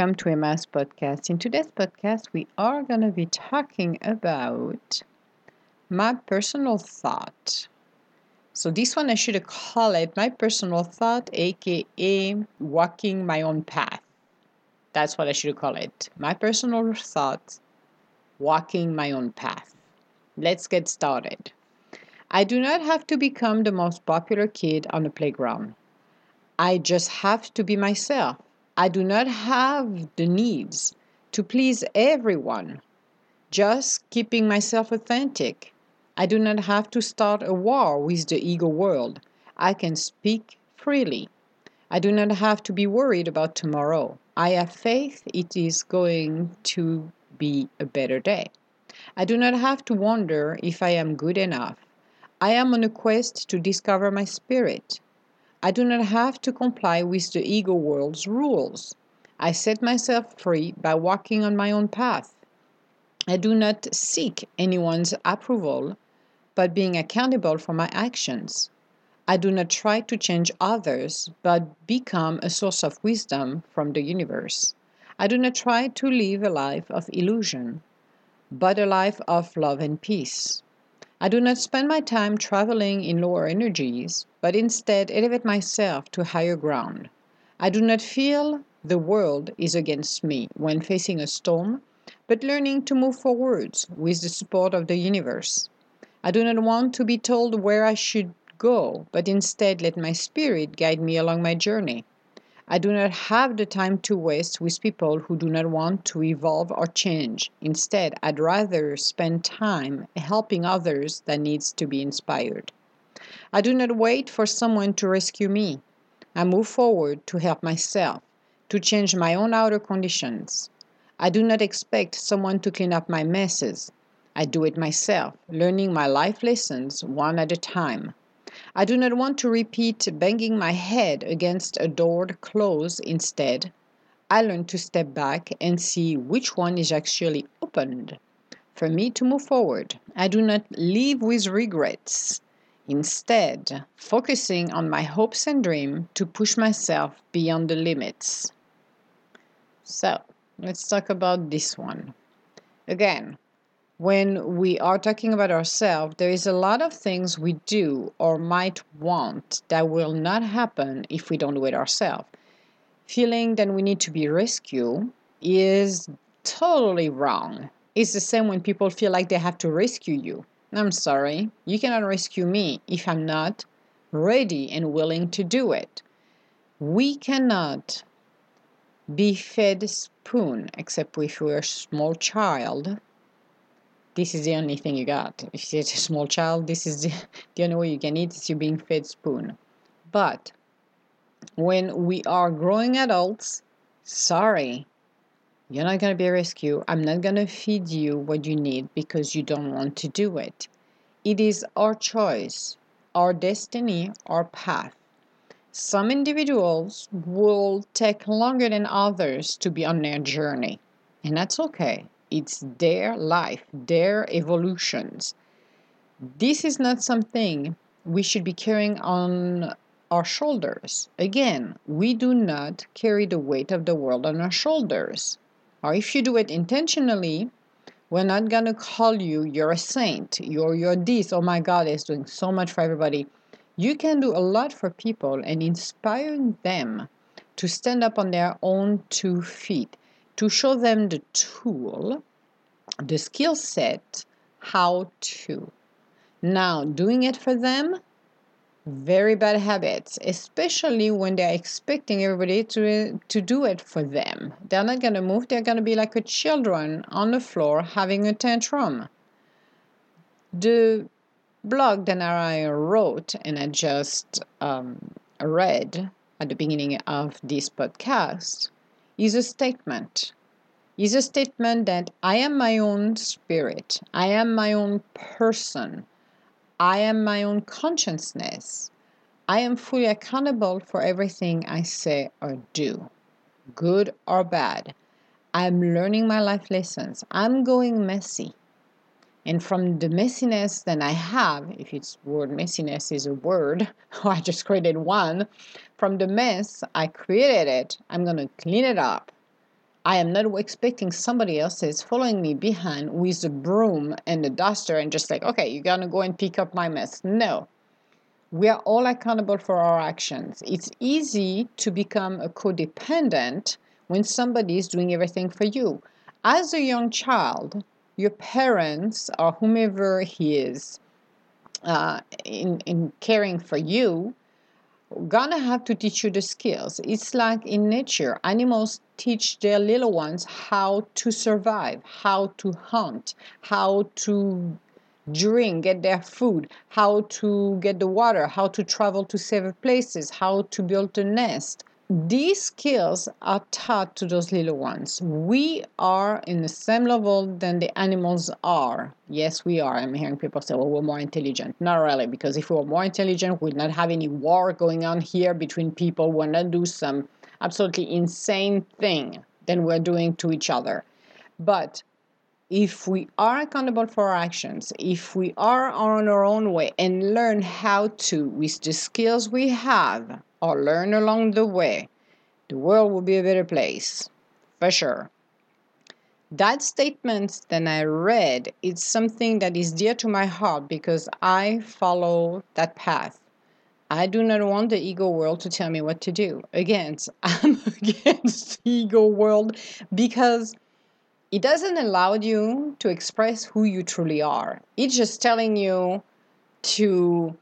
welcome to Emma's podcast. In today's podcast, we are going to be talking about my personal thought. So, this one I should call it my personal thought, aka walking my own path. That's what I should call it. My personal thought, walking my own path. Let's get started. I do not have to become the most popular kid on the playground. I just have to be myself. I do not have the needs to please everyone, just keeping myself authentic. I do not have to start a war with the ego world. I can speak freely. I do not have to be worried about tomorrow. I have faith it is going to be a better day. I do not have to wonder if I am good enough. I am on a quest to discover my spirit. I do not have to comply with the ego world's rules. I set myself free by walking on my own path. I do not seek anyone's approval, but being accountable for my actions. I do not try to change others, but become a source of wisdom from the universe. I do not try to live a life of illusion, but a life of love and peace. I do not spend my time traveling in lower energies, but instead elevate myself to higher ground. I do not feel the world is against me when facing a storm, but learning to move forwards with the support of the universe. I do not want to be told where I should go, but instead let my spirit guide me along my journey. I do not have the time to waste with people who do not want to evolve or change. Instead, I'd rather spend time helping others that needs to be inspired. I do not wait for someone to rescue me. I move forward to help myself, to change my own outer conditions. I do not expect someone to clean up my messes. I do it myself, learning my life lessons one at a time. I do not want to repeat banging my head against a door closed instead. I learn to step back and see which one is actually opened for me to move forward. I do not live with regrets. Instead, focusing on my hopes and dreams to push myself beyond the limits. So, let's talk about this one. Again, when we are talking about ourselves, there is a lot of things we do or might want that will not happen if we don't do it ourselves. Feeling that we need to be rescued is totally wrong. It's the same when people feel like they have to rescue you. I'm sorry, you cannot rescue me if I'm not ready and willing to do it. We cannot be fed spoon except if we're a small child this is the only thing you got. If you're a small child, this is the, the only way you can eat is you being fed spoon. But when we are growing adults, sorry, you're not going to be a rescue. I'm not going to feed you what you need because you don't want to do it. It is our choice, our destiny, our path. Some individuals will take longer than others to be on their journey, and that's okay. It's their life, their evolutions. This is not something we should be carrying on our shoulders. Again, we do not carry the weight of the world on our shoulders. Or if you do it intentionally, we're not going to call you you're a saint, you're you're this. Oh my God, it's doing so much for everybody. You can do a lot for people and inspire them to stand up on their own two feet to show them the tool, the skill set, how to. Now, doing it for them, very bad habits, especially when they're expecting everybody to, to do it for them. They're not going to move, they're going to be like a children on the floor having a tantrum. The blog that I wrote and I just um, read at the beginning of this podcast is a statement. Is a statement that I am my own spirit, I am my own person, I am my own consciousness. I am fully accountable for everything I say or do, good or bad. I'm learning my life lessons. I'm going messy. And from the messiness that I have, if it's word messiness is a word, oh, I just created one. From the mess, I created it. I'm to clean it up. I am not expecting somebody else is following me behind with a broom and a duster and just like, okay, you're gonna go and pick up my mess. No. We are all accountable for our actions. It's easy to become a codependent when somebody is doing everything for you. As a young child, your parents or whomever he is uh, in, in caring for you gonna have to teach you the skills. It's like in nature, animals teach their little ones how to survive, how to hunt, how to drink, get their food, how to get the water, how to travel to safe places, how to build a nest these skills are taught to those little ones. We are in the same level than the animals are. Yes, we are. I'm hearing people say, well, we're more intelligent. Not really, because if we were more intelligent, we'd not have any war going on here between people. We're not do some absolutely insane thing than we're doing to each other. But if we are accountable for our actions, if we are on our own way and learn how to, with the skills we have, or learn along the way, the world will be a better place, for sure. That statement that I read is something that is dear to my heart because I follow that path. I do not want the ego world to tell me what to do. Against, I'm against the ego world because it doesn't allow you to express who you truly are. It's just telling you to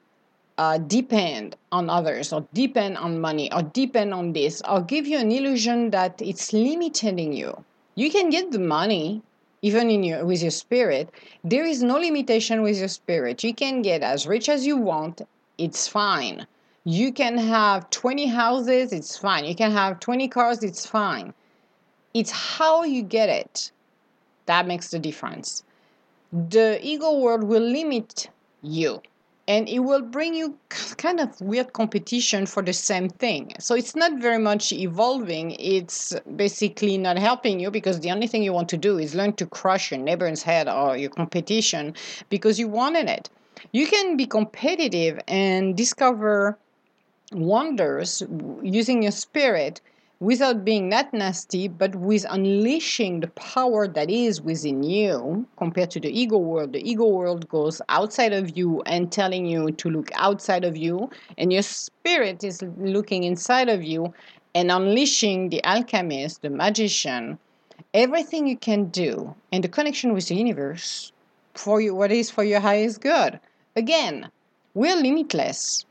uh, depend on others or depend on money or depend on this or give you an illusion that it's limiting you. You can get the money even in your with your spirit. There is no limitation with your spirit. You can get as rich as you want. It's fine. You can have 20 houses, it's fine. You can have 20 cars, it's fine. It's how you get it that makes the difference. The ego world will limit you and it will bring you kind of weird competition for the same thing. So it's not very much evolving. It's basically not helping you because the only thing you want to do is learn to crush your neighbor's head or your competition because you wanted it. You can be competitive and discover wonders using your spirit without being that nasty, but with unleashing the power that is within you compared to the ego world. The ego world goes outside of you and telling you to look outside of you, and your spirit is looking inside of you and unleashing the alchemist, the magician, everything you can do, and the connection with the universe for you, what is for your highest good. Again, we're limitless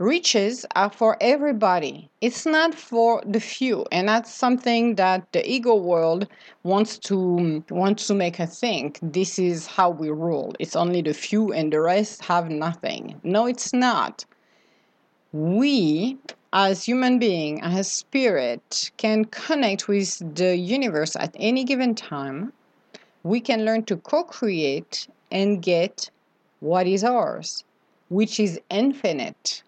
riches are for everybody. It's not for the few, and that's something that the ego world wants to wants to make us think. This is how we rule. It's only the few, and the rest have nothing. No, it's not. We, as human being, as spirit, can connect with the universe at any given time. We can learn to co-create and get what is ours, which is infinite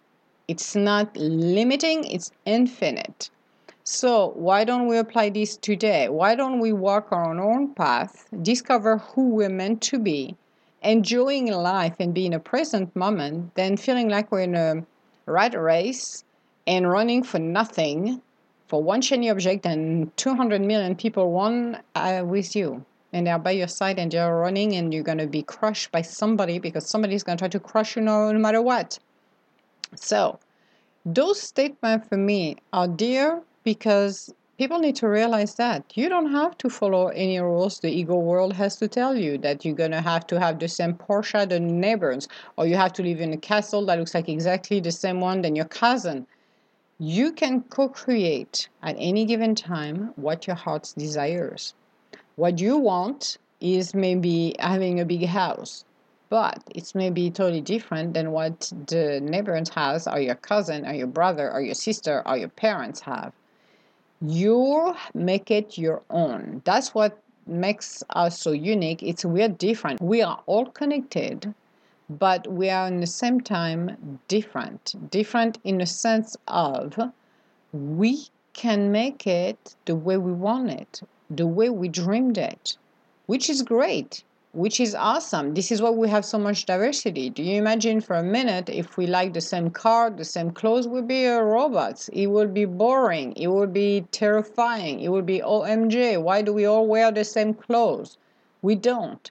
it's not limiting, it's infinite. So, why don't we apply this today? Why don't we walk our own path, discover who we're meant to be, enjoying life and being a present moment, than feeling like we're in a rat race and running for nothing, for one shiny object, and 200 million people run uh, with you. And they're by your side and they're running, and you're going to be crushed by somebody because somebody's going to try to crush you no, no matter what. So, those statements for me are dear because people need to realize that you don't have to follow any rules the ego world has to tell you that you're going to have to have the same Porsche the neighbors or you have to live in a castle that looks like exactly the same one than your cousin. You can co-create at any given time what your heart desires. What you want is maybe having a big house but it's maybe totally different than what the neighbor's house or your cousin or your brother or your sister or your parents have. You make it your own. That's what makes us so unique. It's we're different. We are all connected, but we are in the same time different. Different in the sense of we can make it the way we want it, the way we dreamed it, which is great which is awesome. This is why we have so much diversity. Do you imagine for a minute if we like the same car, the same clothes, we'd be robots. It would be boring. It would be terrifying. It would be OMG. Why do we all wear the same clothes? We don't.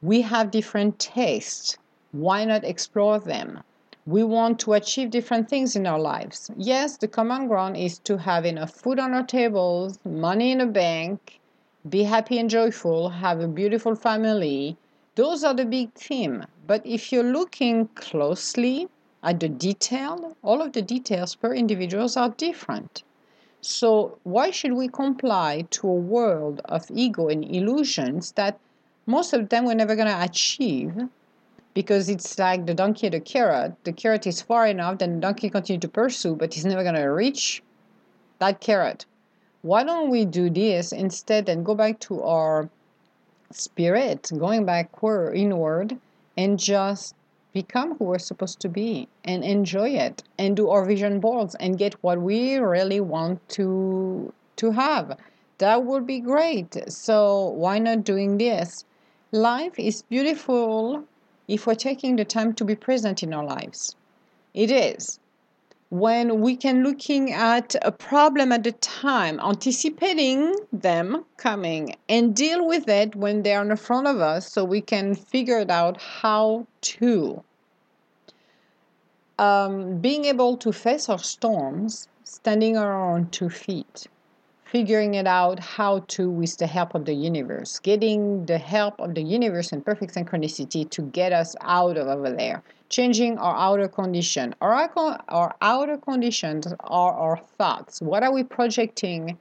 We have different tastes. Why not explore them? We want to achieve different things in our lives. Yes, the common ground is to have enough food on our tables, money in the bank, be happy and joyful, have a beautiful family. Those are the big theme. But if you're looking closely at the detail, all of the details per individuals are different. So why should we comply to a world of ego and illusions that most of them we're never going to achieve because it's like the donkey and the carrot. The carrot is far enough, then the donkey continues to pursue, but he's never going to reach that carrot why don't we do this instead and go back to our spirit, going backward, inward, and just become who we're supposed to be and enjoy it and do our vision boards and get what we really want to to have. That would be great. So why not doing this? Life is beautiful if we're taking the time to be present in our lives. It is when we can looking at a problem at the time anticipating them coming and deal with it when they're in front of us so we can figure it out how to. Um, being able to face our storms standing on our own two feet figuring it out how to with the help of the universe, getting the help of the universe in perfect synchronicity to get us out of over there, changing our outer condition. Our, our outer conditions are our thoughts. What are we projecting?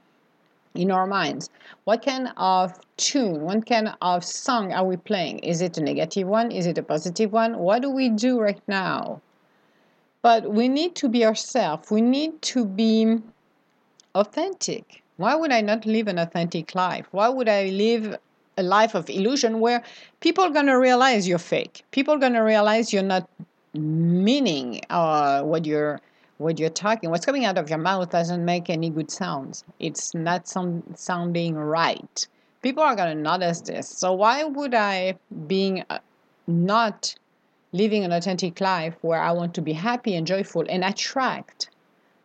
in our minds. What kind of tune, what kind of song are we playing? Is it a negative one? Is it a positive one? What do we do right now? But we need to be ourselves. We need to be authentic. Why would I not live an authentic life? Why would I live a life of illusion where people are going to realize you're fake? People are going to realize you're not meaning uh, what you're what you're talking. What's coming out of your mouth doesn't make any good sounds. It's not some sounding right. People are going to notice this. So why would I being uh, not living an authentic life where I want to be happy and joyful and attract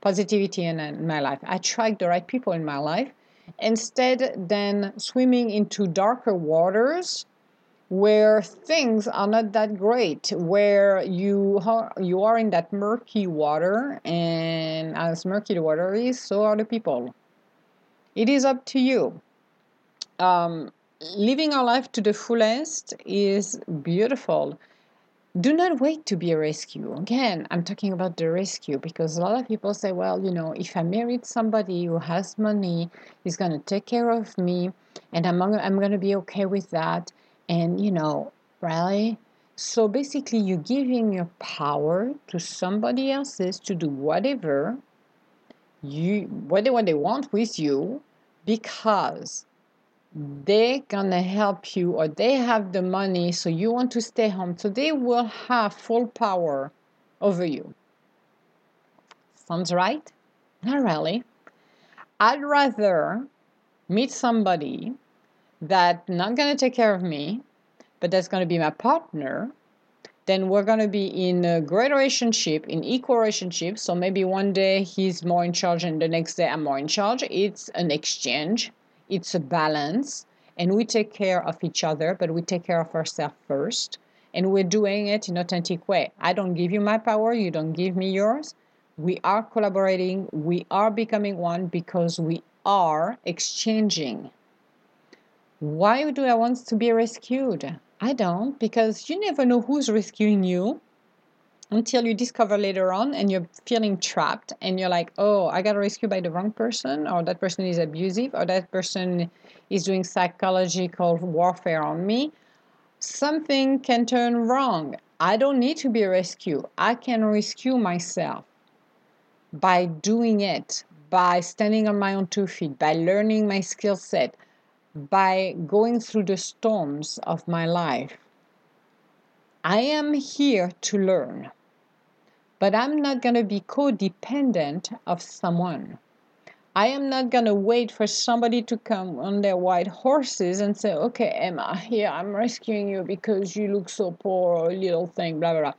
positivity in, in my life. I attract the right people in my life. Instead than swimming into darker waters where things are not that great where you are, you are in that murky water and as murky the water is so are the people. It is up to you. Um, living our life to the fullest is beautiful do not wait to be a rescue. Again, I'm talking about the rescue because a lot of people say, well, you know, if I married somebody who has money, he's going to take care of me and I'm, I'm going to be okay with that. And, you know, really? So basically, you're giving your power to somebody else's to do whatever you whatever they want with you because they're gonna help you or they have the money so you want to stay home. So they will have full power over you. Sounds right? Not really. I'd rather meet somebody that not gonna take care of me but that's gonna be my partner then we're going to be in a great relationship, in equal relationship. So maybe one day he's more in charge and the next day I'm more in charge. It's an exchange it's a balance and we take care of each other but we take care of ourselves first and we're doing it in authentic way. I don't give you my power you don't give me yours. We are collaborating we are becoming one because we are exchanging. Why do i want to be rescued? I don't because you never know who's rescuing you until you discover later on and you're feeling trapped and you're like, oh, I got rescued by the wrong person, or that person is abusive, or that person is doing psychological warfare on me, something can turn wrong. I don't need to be rescued. I can rescue myself by doing it, by standing on my own two feet, by learning my skill set, by going through the storms of my life. I am here to learn but I'm not going to be codependent of someone. I am not going to wait for somebody to come on their white horses and say, okay, Emma, here, I'm rescuing you because you look so poor little thing, blah, blah, blah.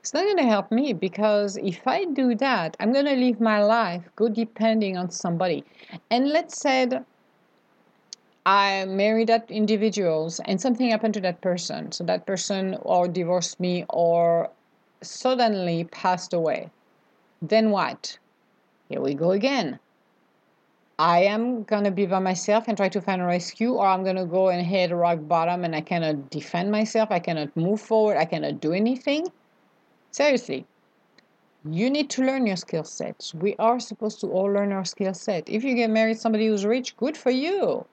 It's not going to help me because if I do that, I'm going to live my life go depending on somebody. And let's say I married that individuals and something happened to that person. So that person or divorced me or suddenly passed away. Then what? Here we go again. I am gonna be by myself and try to find a rescue, or I'm gonna go and hit rock bottom and I cannot defend myself, I cannot move forward, I cannot do anything. Seriously, you need to learn your skill sets. We are supposed to all learn our skill set. If you get married somebody who's rich, good for you.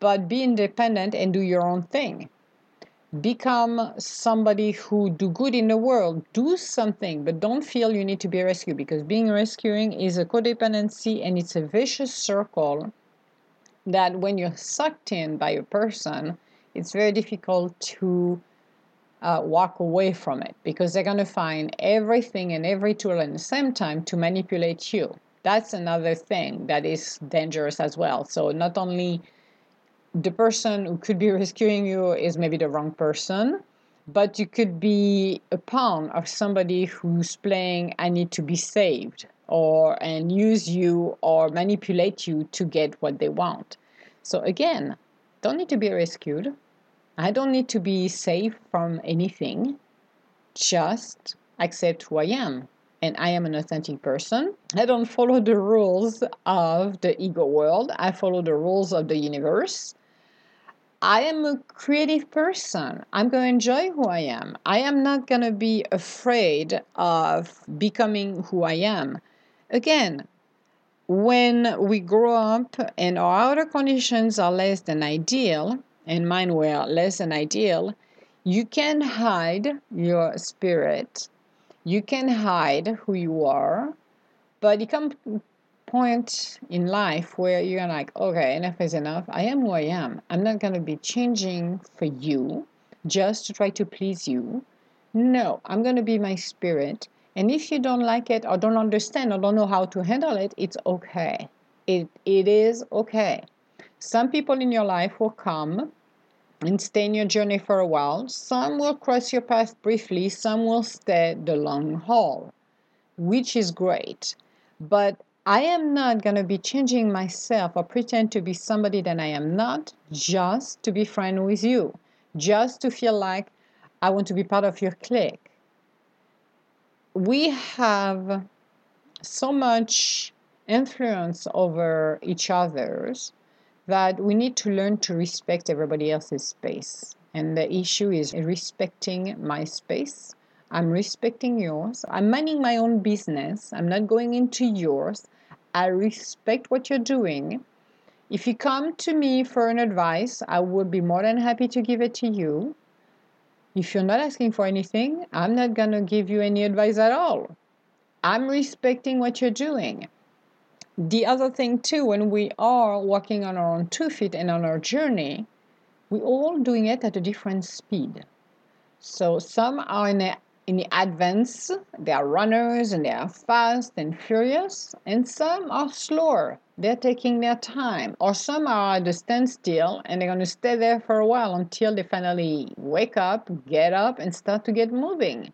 But be independent and do your own thing. Become somebody who do good in the world. Do something, but don't feel you need to be rescued because being rescuing is a codependency and it's a vicious circle that when you're sucked in by a person, it's very difficult to uh, walk away from it because they're going to find everything and every tool at the same time to manipulate you. That's another thing that is dangerous as well. So, not only the person who could be rescuing you is maybe the wrong person, but you could be a pawn of somebody who's playing I need to be saved or and use you or manipulate you to get what they want. So again, don't need to be rescued. I don't need to be safe from anything. Just accept who I am. And I am an authentic person. I don't follow the rules of the ego world. I follow the rules of the universe. I am a creative person. I'm going to enjoy who I am. I am not going to be afraid of becoming who I am. Again, when we grow up and our outer conditions are less than ideal, and mine were less than ideal, you can hide your spirit. You can hide who you are, but it comes point in life where you're like, okay, enough is enough. I am who I am. I'm not going to be changing for you just to try to please you. No, I'm going to be my spirit. And if you don't like it or don't understand or don't know how to handle it, it's okay. It, it is okay. Some people in your life will come and stay in your journey for a while. Some will cross your path briefly, some will stay the long haul, which is great. But I am not going to be changing myself or pretend to be somebody that I am not just to be friends with you, just to feel like I want to be part of your clique. We have so much influence over each other's that we need to learn to respect everybody else's space. And the issue is respecting my space. I'm respecting yours. I'm minding my own business. I'm not going into yours. I respect what you're doing. If you come to me for an advice, I would be more than happy to give it to you. If you're not asking for anything, I'm not going to give you any advice at all. I'm respecting what you're doing the other thing too when we are walking on our own two feet and on our journey we're all doing it at a different speed so some are in, a, in the advance they are runners and they are fast and furious and some are slower they're taking their time or some are at a standstill and they're going to stay there for a while until they finally wake up get up and start to get moving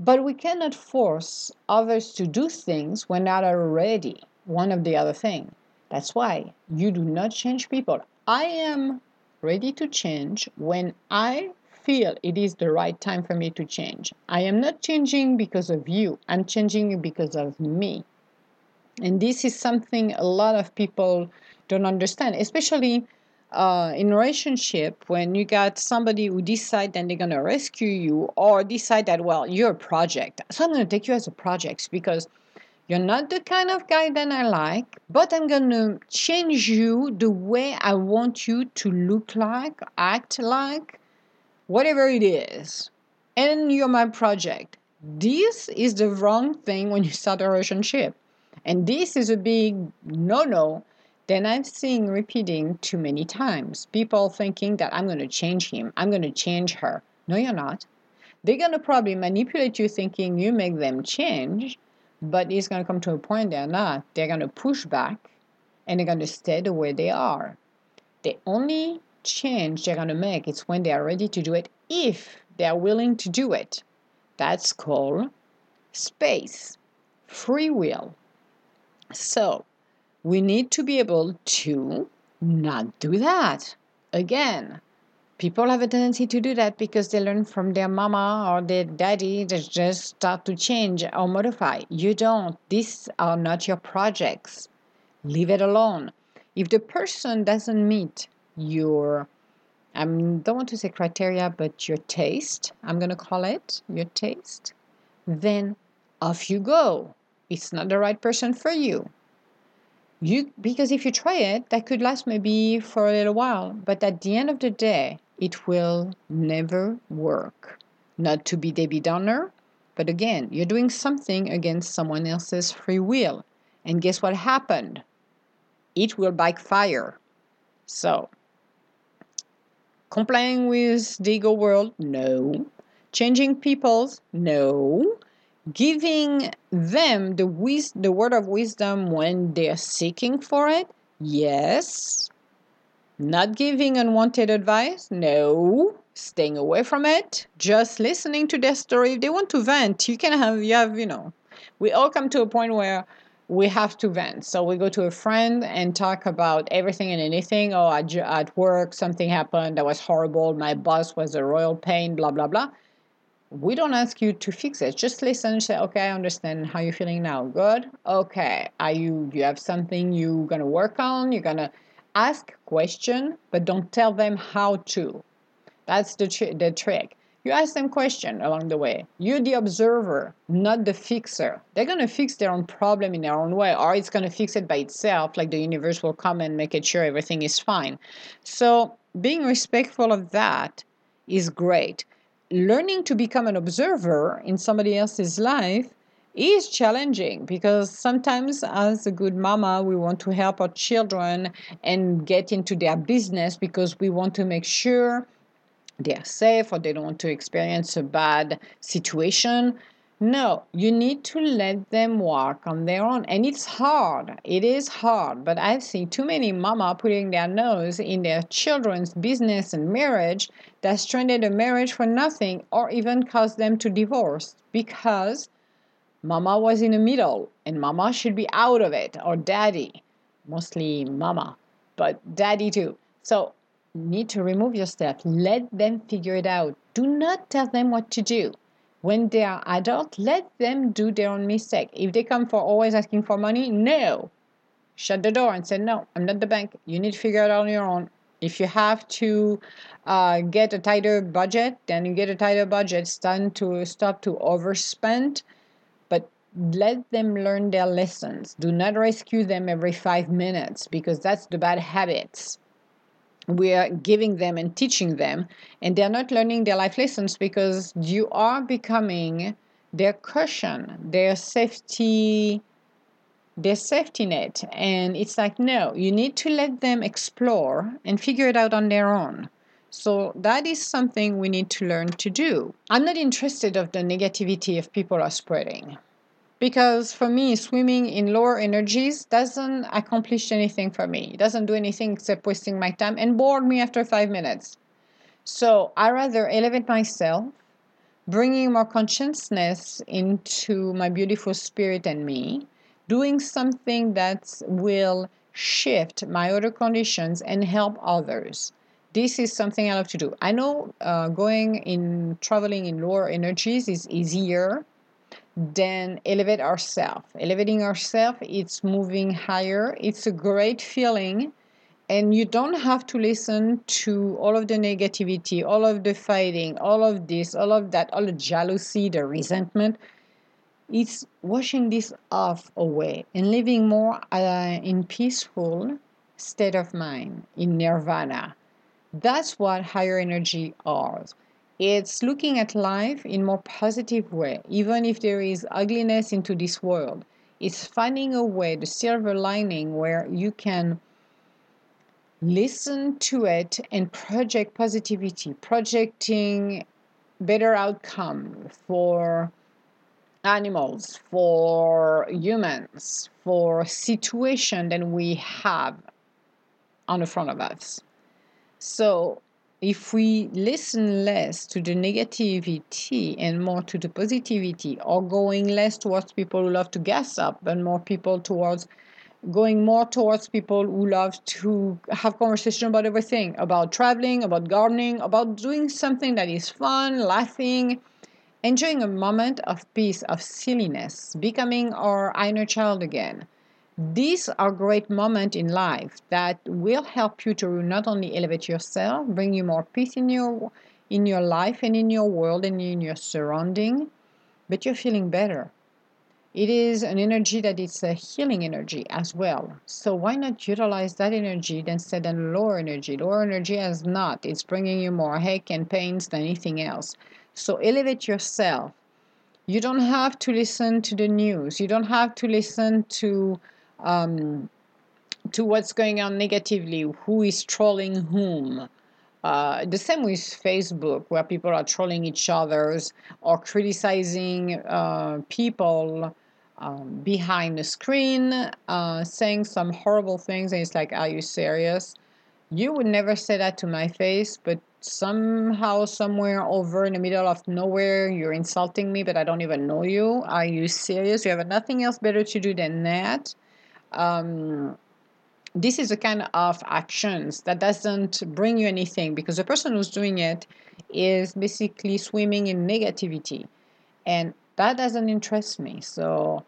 but we cannot force others to do things when they are ready. One of the other thing. That's why you do not change people. I am ready to change when I feel it is the right time for me to change. I am not changing because of you. I'm changing because of me. And this is something a lot of people don't understand, especially uh, in relationship when you got somebody who decide that they're going to rescue you or decide that well you're a project so i'm going to take you as a project because you're not the kind of guy that i like but i'm going to change you the way i want you to look like act like whatever it is and you're my project this is the wrong thing when you start a relationship and this is a big no no then I've seen repeating too many times. People thinking that I'm going to change him, I'm going to change her. No, you're not. They're going to probably manipulate you thinking you make them change, But it's going to come to a point they're not. They're going to push back and they're going to stay the way they are. The only change they're going to make is when they are ready to do it, if they are willing to do it. That's called space, free will. So we need to be able to not do that. Again, people have a tendency to do that because they learn from their mama or their daddy they just start to change or modify you don't these are not your projects leave it alone if the person doesn't meet your I don't want to say criteria, but your taste, I'm going to call it your taste, then off you go. It's not the right person for you. You because if you try it, that could last maybe for a little while, but at the end of the day, it will never work. Not to be Debbie Downer, but again, you're doing something against someone else's free will. And guess what happened? It will backfire. So, complying with the ego world? No. Changing people's? No. Giving them the wis- the word of wisdom when they're seeking for it? Yes. Not giving unwanted advice? No. Staying away from it? Just listening to their story. If they want to vent, you can have, you have, you know, we all come to a point where we have to vent. So we go to a friend and talk about everything and anything. Oh, at, at work, something happened that was horrible. My boss was a royal pain, blah, blah, blah. We don't ask you to fix it. Just listen say, okay, I understand how you're feeling now. Good. Okay. Are you, you have something you're going to work on? You're going to ask question, but don't tell them how to. That's the, tr- the trick. You ask them question along the way. You're the observer, not the fixer. They're going to fix their own problem in their own way, or it's going to fix it by itself, like the universe will come and make it sure everything is fine. So, being respectful of that is great. Learning to become an observer in somebody else's life is challenging because sometimes as a good mama we want to help our children and get into their business because we want to make sure they are safe or they don't want to experience a bad situation no you need to let them walk on their own and it's hard it is hard but i've seen too many mama putting their nose in their children's business and marriage that stranded a marriage for nothing or even caused them to divorce because Mama was in the middle, and mama should be out of it, or daddy. Mostly mama, but daddy too. So, need to remove yourself. Let them figure it out. Do not tell them what to do. When they are adult, let them do their own mistake. If they come for always asking for money, no. Shut the door and say, no, I'm not the bank. You need to figure it out on your own. If you have to uh, get a tighter budget, then you get a tighter budget. It's time to stop to overspend But let them learn their lessons. Do not rescue them every five minutes because that's the bad habits we are giving them and teaching them, and they're not learning their life lessons because you are becoming their cushion, their safety, their safety net. And it's like, no, you need to let them explore and figure it out on their own. So that is something we need to learn to do. I'm not interested of the negativity if people are spreading because for me swimming in lower energies doesn't accomplish anything for me. It doesn't do anything except wasting my time and bored me after five minutes. So i rather elevate myself bringing more consciousness into my beautiful spirit and me doing something that will shift my other conditions and help others. This is something i love to do. I know uh, going in traveling in lower energies is easier then elevate ourselves. Elevating ourselves, it's moving higher. It's a great feeling. And you don't have to listen to all of the negativity, all of the fighting, all of this, all of that, all the jealousy, the resentment. It's washing this off away and living more uh, in peaceful state of mind, in nirvana. That's what higher energy are it's looking at life in more positive way even if there is ugliness into this world it's finding a way the silver lining where you can listen to it and project positivity projecting better outcome for animals, for humans, for situation that we have on the front of us. So if we listen less to the negativity and more to the positivity, or going less towards people who love to gas up and more people towards going more towards people who love to have conversation about everything about traveling about gardening about doing something that is fun laughing enjoying a moment of peace of silliness becoming our inner child again these are great moments in life that will help you to not only elevate yourself bring you more peace in your in your life and in your world and in your surrounding but you're feeling better it is an energy that is a healing energy as well. So why not utilize that energy instead of lower energy? Lower energy has not. It's bringing you more ache and pains than anything else. So elevate yourself. You don't have to listen to the news. You don't have to listen to um, to what's going on negatively. Who is trolling whom? Uh, the same with Facebook, where people are trolling each other's or criticizing uh, people um, behind the screen uh, saying some horrible things, and it's like, are you serious? You would never say that to my face, but somehow, somewhere over in the middle of nowhere, you're insulting me, but I don't even know you. Are you serious? You have nothing else better to do than that. Um, this is a kind of actions that doesn't bring you anything because the person who's doing it is basically swimming in negativity and that doesn't interest me so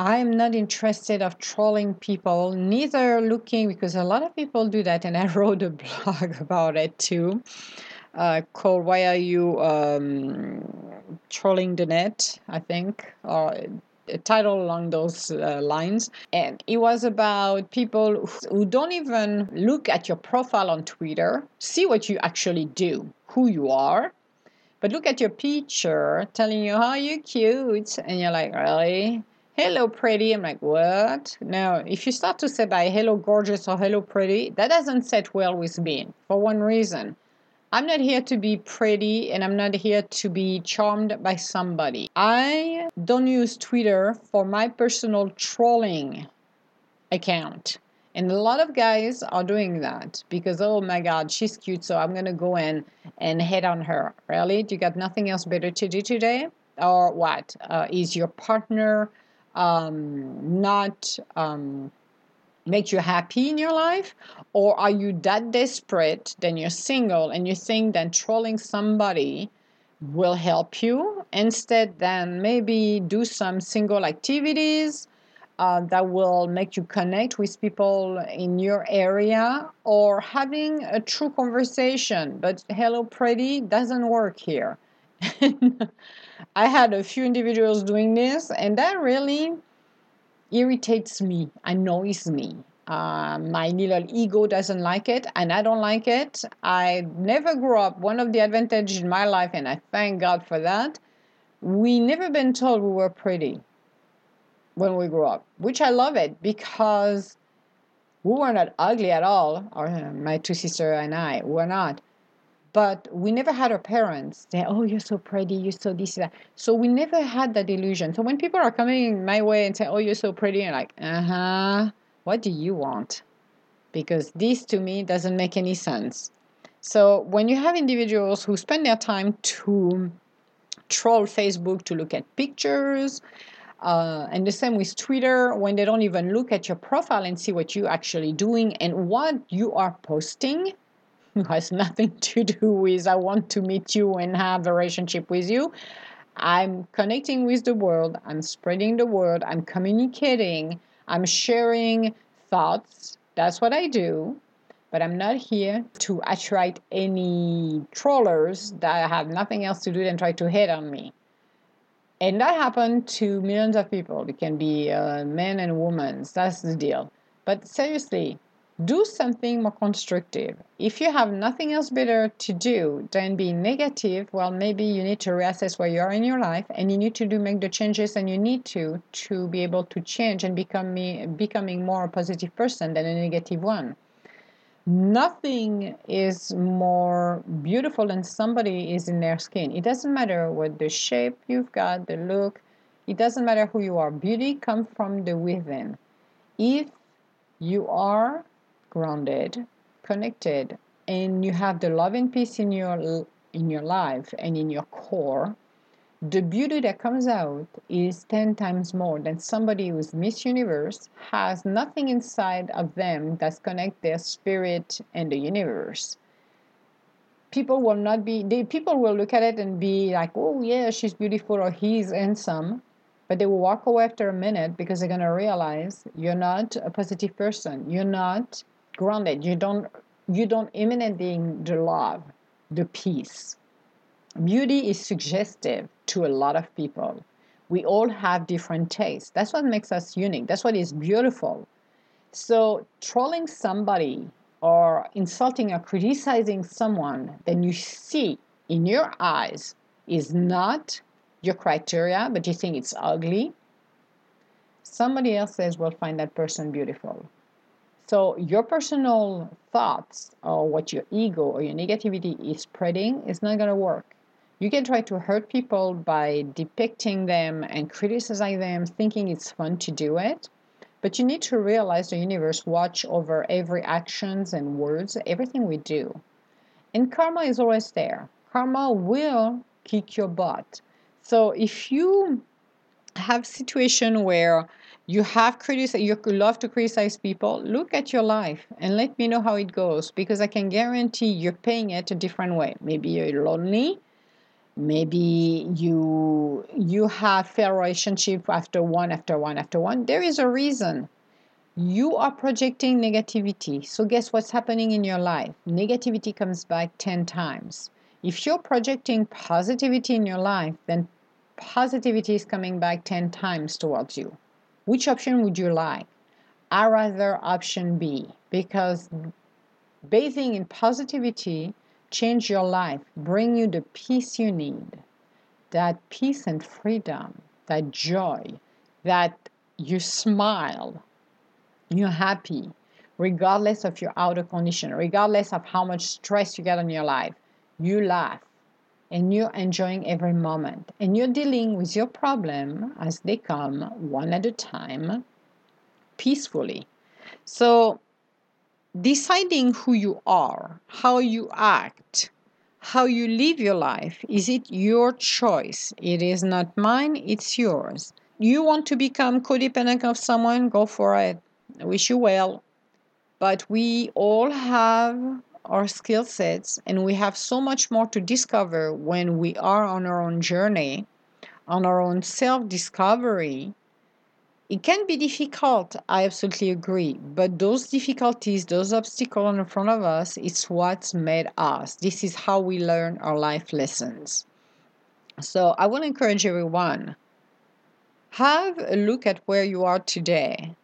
I'm not interested of trolling people, neither looking because a lot of people do that, and I wrote a blog about it too, uh, called "Why Are You um, Trolling the Net?" I think, or title along those uh, lines, and it was about people who don't even look at your profile on Twitter, see what you actually do, who you are, but look at your picture telling you how you're cute, and you're like, really? hello pretty. I'm like what? Now if you start to say by hello gorgeous or hello pretty that doesn't set well with me for one reason i'm not here to be pretty and i'm not here to be charmed by somebody. I don't use twitter for my personal trolling account. And a lot of guys are doing that because oh my god she's cute so i'm gonna go in and hit on her. Really? Do you got nothing else better to do today? Or what? Uh, is your partner um, not um, make you happy in your life? Or are you that desperate, then you're single and you think that trolling somebody will help you? Instead, then maybe do some single activities uh, that will make you connect with people in your area or having a true conversation. But hello, pretty doesn't work here. I had a few individuals doing this, and that really irritates me, annoys me. Uh, my little ego doesn't like it, and I don't like it. I never grew up. One of the advantages in my life, and I thank God for that, we never been told we were pretty when we grew up, which I love it because we were not ugly at all, or uh, my two sisters and I were not but we never had our parents say, "Oh, you're so pretty, you're so this that." So we never had that illusion. So when people are coming my way and say, "Oh, you're so pretty," I'm like, "Uh huh. What do you want?" Because this to me doesn't make any sense. So when you have individuals who spend their time to troll Facebook to look at pictures, uh, and the same with Twitter, when they don't even look at your profile and see what you're actually doing and what you are posting, has nothing to do with I want to meet you and have a relationship with you. I'm connecting with the world, I'm spreading the word, I'm communicating, I'm sharing thoughts. That's what I do. But I'm not here to attract any trollers that have nothing else to do than try to hit on me. And that happened to millions of people. It can be uh, men and women. That's the deal. But seriously, do something more constructive. If you have nothing else better to do than be negative, well, maybe you need to reassess where you are in your life and you need to do make the changes and you need to to be able to change and become me, becoming more a positive person than a negative one. Nothing is more beautiful than somebody is in their skin. It doesn't matter what the shape you've got, the look, It doesn't matter who you are. Beauty comes from the within. If you are grounded, connected, and you have the love and peace in your in your life and in your core, the beauty that comes out is 10 times more than somebody who's Miss Universe has nothing inside of them that's connect their spirit and the universe. People will not be they people will look at it and be like, oh yeah, she's beautiful or he's handsome. But they will walk away after a minute because they're gonna realize you're not a positive person. You're not grounded. You don't you don't emanating the love, the peace Beauty is suggestive to a lot of people. We all have different tastes. That's what makes us unique. That's what is beautiful. So, trolling somebody or insulting or criticizing someone that you see in your eyes is not your criteria, but you think it's ugly, somebody else says will find that person beautiful. So your personal thoughts or what your ego or your negativity is spreading is not going to work. You can try to hurt people by depicting them and criticizing them, thinking it's fun to do it. But you need to realize the universe watch over every actions and words, everything we do. And karma is always there. Karma will kick your butt. So if you have situation where you have criticized you love to criticize people. Look at your life and let me know how it goes because i can guarantee you're paying it a different way. Maybe you're lonely. Maybe you you have fair relationship after one after one after one. There is a reason. You are projecting negativity. So guess what's happening in your life? Negativity comes back 10 times. If you're projecting positivity in your life then positivity is coming back 10 times towards you which option would you like? I rather option b because bathing in positivity change your life, bring you the peace you need, that peace and freedom, that joy, that you smile, you're happy, regardless of your outer condition, regardless of how much stress you get in your life, you laugh and you're enjoying every moment and you're dealing with your problem as they come one at a time peacefully. So deciding who you are, how you act, how you live your life, is it your choice? It is not mine, it's yours. You want to become codependent of someone? Go for it. I wish you well. But we all have our skill sets and we have so much more to discover when we are on our own journey, on our own self discovery it can be difficult, I absolutely agree, but those difficulties, those obstacles in front of us, it's what's made us. This is how we learn our life lessons. So I want to encourage everyone have a look at where you are today.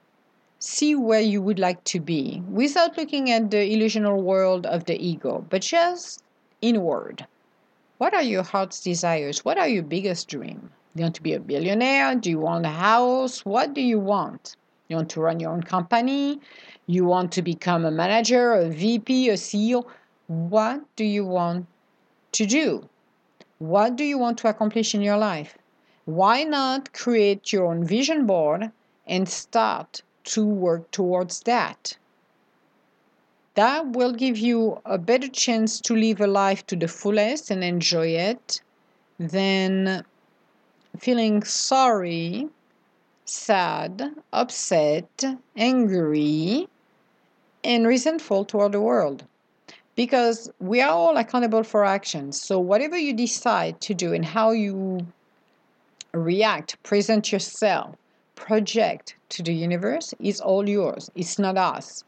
See where you would like to be without looking at the illusional world of the ego, but just inward. What are your heart's desires? What are your biggest dreams? Do you want to be a billionaire? Do you want a house? What do you want? You want to run your own company? You want to become a manager, a VP, a CEO? What do you want to do? What do you want to accomplish in your life? Why not create your own vision board and start to work towards that? That will give you a better chance to live a life to the fullest and enjoy it than feeling sorry, sad, upset, angry, and resentful toward the world. Because we are all accountable for actions. So, whatever you decide to do and how you react, present yourself, project to the universe is all yours. It's not us.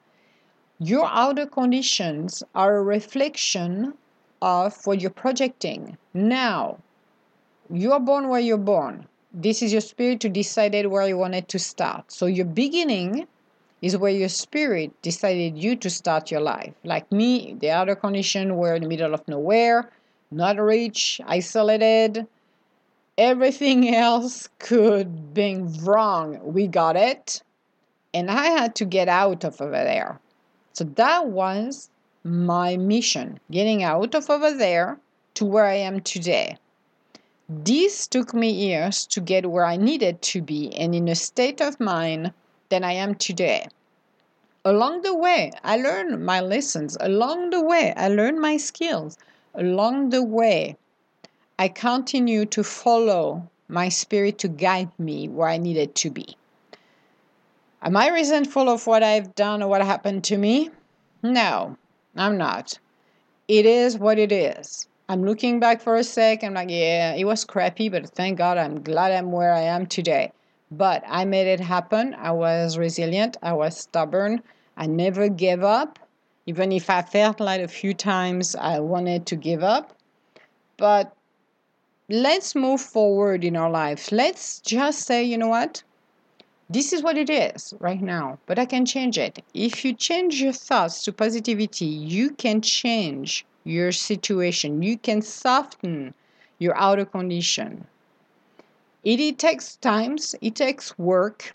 Your outer conditions are a reflection of what you're projecting. Now, you are born where you're born. This is your spirit to decided where you wanted to start. So your beginning is where your spirit decided you to start your life. Like me, the outer condition were in the middle of nowhere, not rich, isolated. Everything else could be wrong. We got it. And I had to get out of over there. So that was my mission, getting out of over there to where I am today. This took me years to get where I needed to be and in a state of mind that I am today. Along the way, I learned my lessons. Along the way, I learned my skills. Along the way, I continue to follow my spirit to guide me where I needed to be. Am I resentful of what I've done or what happened to me? No, I'm not. It is what it is. I'm looking back for a sec. I'm like, yeah, it was crappy, but thank God I'm glad I'm where I am today. But I made it happen. I was resilient. I was stubborn. I never gave up. Even if I felt like a few times I wanted to give up. But let's move forward in our lives. Let's just say, you know what? This is what it is right now, but I can change it. If you change your thoughts to positivity, you can change your situation. You can soften your outer condition. It, it takes times, it takes work,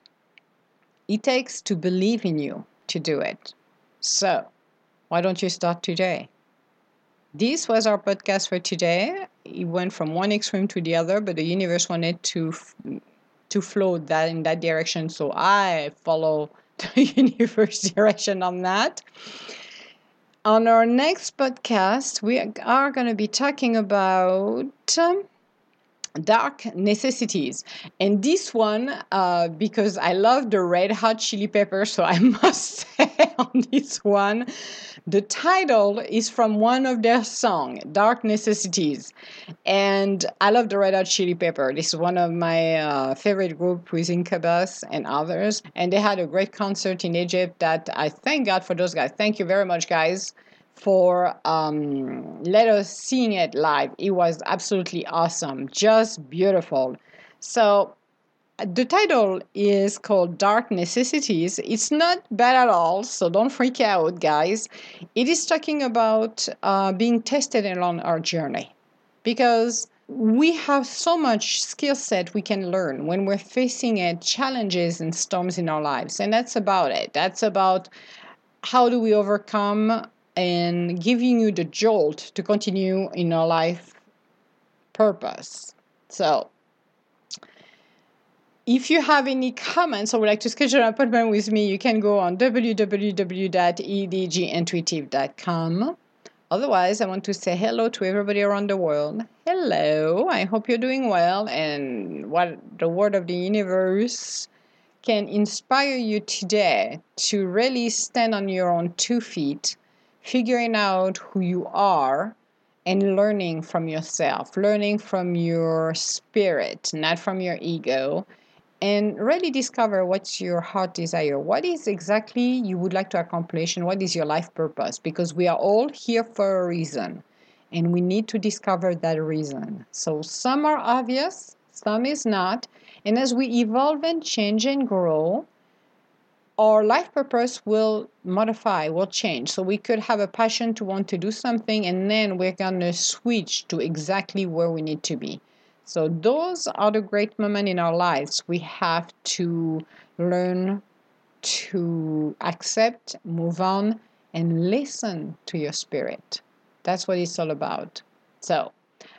it takes to believe in you to do it. So, why don't you start today? This was our podcast for today. It went from one extreme to the other, but the universe wanted to to flow that in that direction. So I follow the universe direction on that. On our next podcast, we are going to be talking about um, dark necessities and this one uh, because i love the red hot chili pepper so i must say on this one the title is from one of their song dark necessities. And i love the red hot chili pepper. This is one of my uh, favorite group with incubus and others. And they had a great concert in egypt that i thank god for those guys. Thank you very much guys for um, let us seeing it live. It was absolutely awesome, just beautiful. So the title is called Dark Necessities. It's not bad at all, so don't freak out, guys. It is talking about uh, being tested along our journey because we have so much skill set we can learn when we're facing it, challenges and storms in our lives. And that's about it. That's about how do we overcome and giving you the jolt to continue in your life purpose. So, if you have any comments or would like to schedule an appointment with me, you can go on www.edgintuitive.com. Otherwise, I want to say hello to everybody around the world. Hello, I hope you're doing well and what the word of the universe can inspire you today to really stand on your own two feet figuring out who you are and learning from yourself, learning from your spirit, not from your ego, and really discover what's your heart desire. What is exactly you would like to accomplish and what is your life purpose? Because we are all here for a reason and we need to discover that reason. So some are obvious, some is not. And as we evolve and change and grow, our life purpose will modify, will change. So we could have a passion to want to do something, and then we're going to switch to exactly where we need to be. So those are the great moments in our lives. We have to learn to accept, move on, and listen to your spirit. That's what it's all about. So,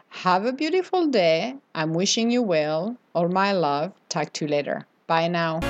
have a beautiful day. I'm wishing you well. All my love. Talk to you later. Bye now.